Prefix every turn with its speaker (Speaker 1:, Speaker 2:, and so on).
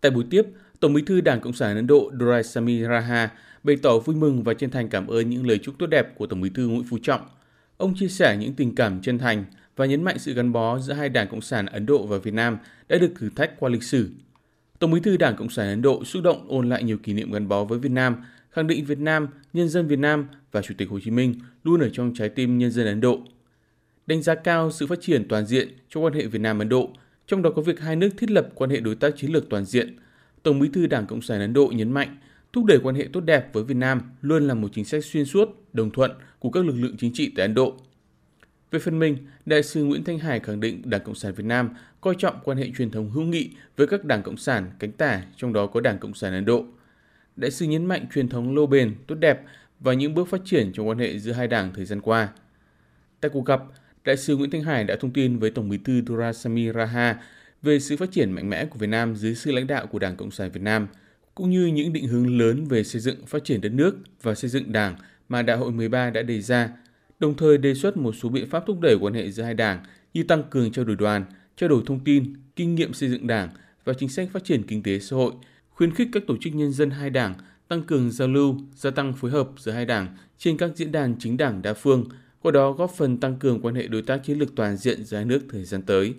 Speaker 1: Tại buổi tiếp, Tổng bí thư Đảng Cộng sản Ấn Độ Doraisamy Raha bày tỏ vui mừng và chân thành cảm ơn những lời chúc tốt đẹp của Tổng bí thư Nguyễn Phú Trọng. Ông chia sẻ những tình cảm chân thành và nhấn mạnh sự gắn bó giữa hai Đảng Cộng sản Ấn Độ và Việt Nam đã được thử thách qua lịch sử. Tổng bí thư Đảng Cộng sản Ấn Độ xúc động ôn lại nhiều kỷ niệm gắn bó với Việt Nam, khẳng định Việt Nam, nhân dân Việt Nam và Chủ tịch Hồ Chí Minh luôn ở trong trái tim nhân dân Ấn Độ. Đánh giá cao sự phát triển toàn diện trong quan hệ Việt Nam Ấn Độ, trong đó có việc hai nước thiết lập quan hệ đối tác chiến lược toàn diện. Tổng bí thư Đảng Cộng sản Ấn Độ nhấn mạnh, thúc đẩy quan hệ tốt đẹp với Việt Nam luôn là một chính sách xuyên suốt, đồng thuận của các lực lượng chính trị tại Ấn Độ. Về phần mình, Đại sứ Nguyễn Thanh Hải khẳng định Đảng Cộng sản Việt Nam coi trọng quan hệ truyền thống hữu nghị với các đảng Cộng sản cánh tả, trong đó có Đảng Cộng sản Ấn Độ. Đại sứ nhấn mạnh truyền thống lâu bền, tốt đẹp và những bước phát triển trong quan hệ giữa hai đảng thời gian qua. Tại cuộc gặp, Đại sứ Nguyễn Thanh Hải đã thông tin với Tổng bí thư Durasami Raha về sự phát triển mạnh mẽ của Việt Nam dưới sự lãnh đạo của Đảng Cộng sản Việt Nam, cũng như những định hướng lớn về xây dựng phát triển đất nước và xây dựng đảng mà Đại hội 13 đã đề ra, đồng thời đề xuất một số biện pháp thúc đẩy quan hệ giữa hai đảng như tăng cường trao đổi đoàn, trao đổi thông tin, kinh nghiệm xây dựng đảng và chính sách phát triển kinh tế xã hội, khuyến khích các tổ chức nhân dân hai đảng tăng cường giao lưu, gia tăng phối hợp giữa hai đảng trên các diễn đàn chính đảng đa phương, qua đó góp phần tăng cường quan hệ đối tác chiến lược toàn diện giữa hai nước thời gian tới.